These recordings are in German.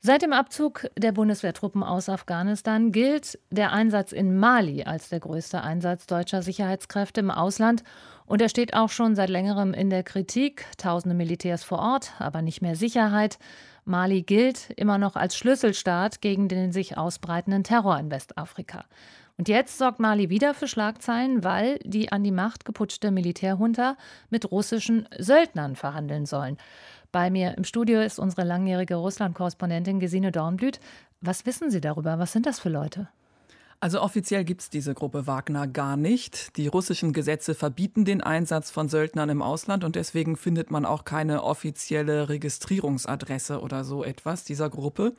Seit dem Abzug der Bundeswehrtruppen aus Afghanistan gilt der Einsatz in Mali als der größte Einsatz deutscher Sicherheitskräfte im Ausland und er steht auch schon seit längerem in der Kritik. Tausende Militärs vor Ort, aber nicht mehr Sicherheit. Mali gilt immer noch als Schlüsselstaat gegen den sich ausbreitenden Terror in Westafrika. Und jetzt sorgt Mali wieder für Schlagzeilen, weil die an die Macht geputschte Militärjunta mit russischen Söldnern verhandeln sollen. Bei mir im Studio ist unsere langjährige Russland-Korrespondentin Gesine Dornblüt. Was wissen Sie darüber? Was sind das für Leute? Also offiziell gibt es diese Gruppe Wagner gar nicht. Die russischen Gesetze verbieten den Einsatz von Söldnern im Ausland und deswegen findet man auch keine offizielle Registrierungsadresse oder so etwas dieser Gruppe.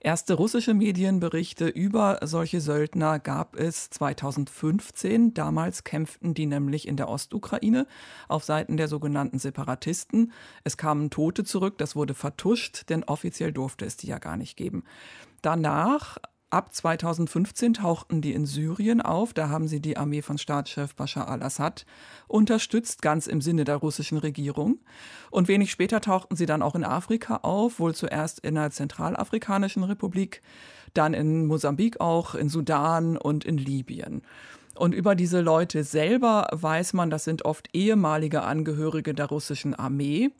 Erste russische Medienberichte über solche Söldner gab es 2015. Damals kämpften die nämlich in der Ostukraine auf Seiten der sogenannten Separatisten. Es kamen Tote zurück, das wurde vertuscht, denn offiziell durfte es die ja gar nicht geben. Danach Ab 2015 tauchten die in Syrien auf. Da haben sie die Armee von Staatschef Bashar al-Assad unterstützt, ganz im Sinne der russischen Regierung. Und wenig später tauchten sie dann auch in Afrika auf, wohl zuerst in der Zentralafrikanischen Republik, dann in Mosambik auch, in Sudan und in Libyen. Und über diese Leute selber weiß man, das sind oft ehemalige Angehörige der russischen Armee.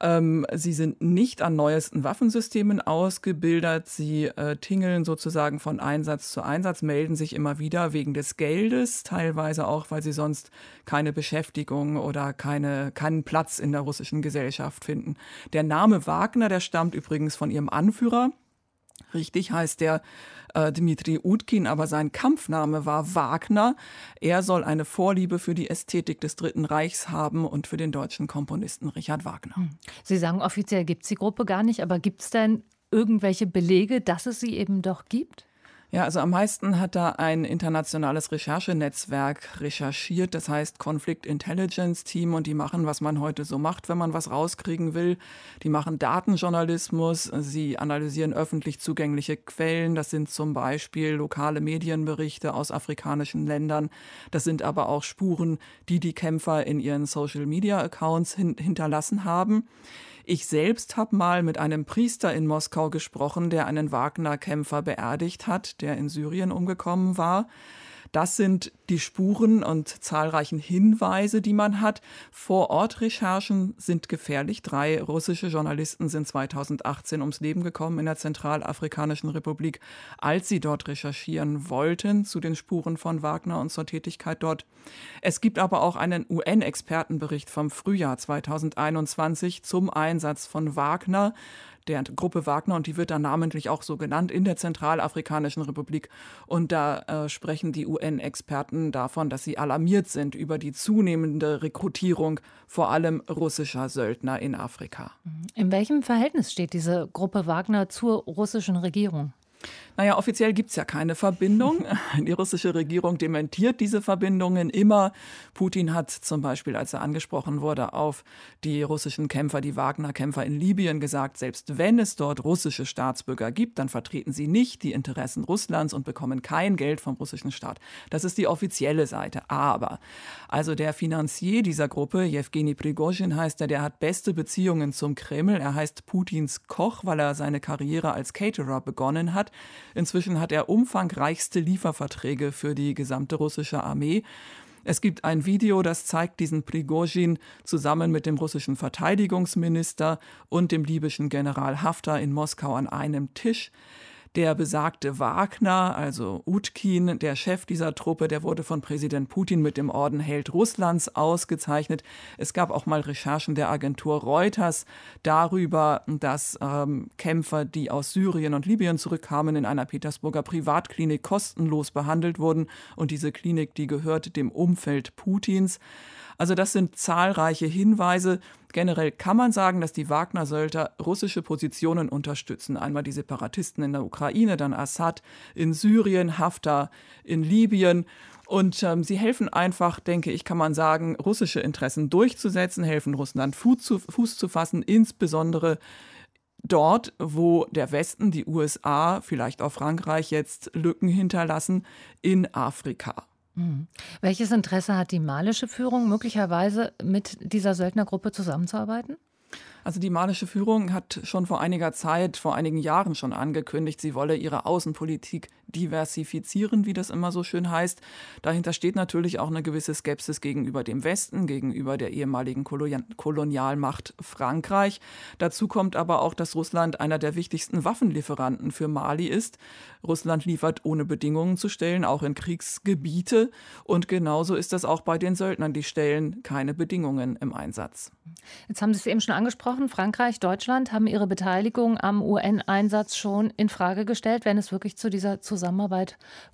Ähm, sie sind nicht an neuesten Waffensystemen ausgebildet. Sie äh, tingeln sozusagen von Einsatz zu Einsatz, melden sich immer wieder wegen des Geldes, teilweise auch, weil sie sonst keine Beschäftigung oder keine, keinen Platz in der russischen Gesellschaft finden. Der Name Wagner, der stammt übrigens von ihrem Anführer. Richtig heißt der äh, Dmitri Utkin, aber sein Kampfname war Wagner. Er soll eine Vorliebe für die Ästhetik des Dritten Reichs haben und für den deutschen Komponisten Richard Wagner. Hm. Sie sagen, offiziell gibt es die Gruppe gar nicht, aber gibt es denn irgendwelche Belege, dass es sie eben doch gibt? Ja, also am meisten hat da ein internationales Recherchenetzwerk recherchiert, das heißt Conflict Intelligence Team und die machen, was man heute so macht, wenn man was rauskriegen will. Die machen Datenjournalismus, sie analysieren öffentlich zugängliche Quellen, das sind zum Beispiel lokale Medienberichte aus afrikanischen Ländern, das sind aber auch Spuren, die die Kämpfer in ihren Social-Media-Accounts hin hinterlassen haben. Ich selbst habe mal mit einem Priester in Moskau gesprochen, der einen Wagner-Kämpfer beerdigt hat, der in Syrien umgekommen war. Das sind die Spuren und zahlreichen Hinweise, die man hat. Vor-Ort-Recherchen sind gefährlich. Drei russische Journalisten sind 2018 ums Leben gekommen in der Zentralafrikanischen Republik, als sie dort recherchieren wollten zu den Spuren von Wagner und zur Tätigkeit dort. Es gibt aber auch einen UN-Expertenbericht vom Frühjahr 2021 zum Einsatz von Wagner der Gruppe Wagner und die wird dann namentlich auch so genannt in der Zentralafrikanischen Republik. Und da äh, sprechen die UN-Experten davon, dass sie alarmiert sind über die zunehmende Rekrutierung vor allem russischer Söldner in Afrika. In welchem Verhältnis steht diese Gruppe Wagner zur russischen Regierung? Naja, offiziell gibt es ja keine Verbindung. Die russische Regierung dementiert diese Verbindungen immer. Putin hat zum Beispiel, als er angesprochen wurde, auf die russischen Kämpfer, die Wagner-Kämpfer in Libyen gesagt, selbst wenn es dort russische Staatsbürger gibt, dann vertreten sie nicht die Interessen Russlands und bekommen kein Geld vom russischen Staat. Das ist die offizielle Seite. Aber, also der Finanzier dieser Gruppe, Jewgeni Prigozhin heißt er, der hat beste Beziehungen zum Kreml. Er heißt Putins Koch, weil er seine Karriere als Caterer begonnen hat. Inzwischen hat er umfangreichste Lieferverträge für die gesamte russische Armee. Es gibt ein Video, das zeigt diesen Prigozhin zusammen mit dem russischen Verteidigungsminister und dem libyschen General Haftar in Moskau an einem Tisch. Der besagte Wagner, also Utkin, der Chef dieser Truppe, der wurde von Präsident Putin mit dem Orden Held Russlands ausgezeichnet. Es gab auch mal Recherchen der Agentur Reuters darüber, dass ähm, Kämpfer, die aus Syrien und Libyen zurückkamen, in einer Petersburger Privatklinik kostenlos behandelt wurden. Und diese Klinik, die gehört dem Umfeld Putins. Also das sind zahlreiche Hinweise. Generell kann man sagen, dass die Wagner-Söldner russische Positionen unterstützen. Einmal die Separatisten in der Ukraine, dann Assad in Syrien, Haftar in Libyen. Und ähm, sie helfen einfach, denke ich, kann man sagen, russische Interessen durchzusetzen, helfen Russland Fuß zu, Fuß zu fassen, insbesondere dort, wo der Westen, die USA, vielleicht auch Frankreich jetzt Lücken hinterlassen, in Afrika. Mhm. Welches Interesse hat die malische Führung, möglicherweise mit dieser Söldnergruppe zusammenzuarbeiten? Also die malische Führung hat schon vor einiger Zeit, vor einigen Jahren schon angekündigt, sie wolle ihre Außenpolitik diversifizieren, wie das immer so schön heißt. Dahinter steht natürlich auch eine gewisse Skepsis gegenüber dem Westen, gegenüber der ehemaligen Kolonialmacht Frankreich. Dazu kommt aber auch, dass Russland einer der wichtigsten Waffenlieferanten für Mali ist. Russland liefert ohne Bedingungen zu stellen, auch in Kriegsgebiete. Und genauso ist das auch bei den Söldnern. Die stellen keine Bedingungen im Einsatz. Jetzt haben Sie es eben schon angesprochen. Frankreich, Deutschland haben ihre Beteiligung am UN-Einsatz schon in Frage gestellt, wenn es wirklich zu dieser Zusammenarbeit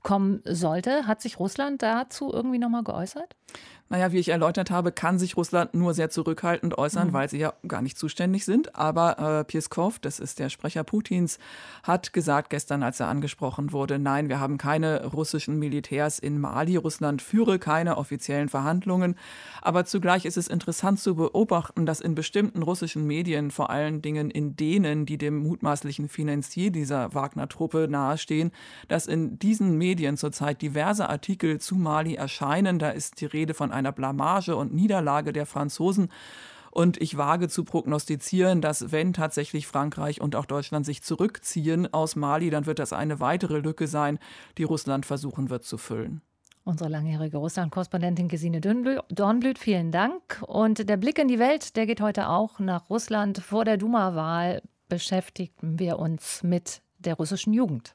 kommen sollte. Hat sich Russland dazu irgendwie nochmal geäußert? Naja, wie ich erläutert habe, kann sich Russland nur sehr zurückhaltend äußern, mhm. weil sie ja gar nicht zuständig sind. Aber äh, Peskov, das ist der Sprecher Putins, hat gesagt gestern, als er angesprochen wurde, nein, wir haben keine russischen Militärs in Mali. Russland führe keine offiziellen Verhandlungen. Aber zugleich ist es interessant zu beobachten, dass in bestimmten russischen Medien, vor allen Dingen in denen, die dem mutmaßlichen Finanzier dieser Wagner-Truppe nahestehen, dass in diesen Medien zurzeit diverse Artikel zu Mali erscheinen. Da ist die Rede von einer Blamage und Niederlage der Franzosen. Und ich wage zu prognostizieren, dass wenn tatsächlich Frankreich und auch Deutschland sich zurückziehen aus Mali, dann wird das eine weitere Lücke sein, die Russland versuchen wird zu füllen. Unsere langjährige Russland-Korrespondentin Gesine Dornblüt, vielen Dank. Und der Blick in die Welt, der geht heute auch nach Russland. Vor der Duma-Wahl beschäftigten wir uns mit der russischen Jugend.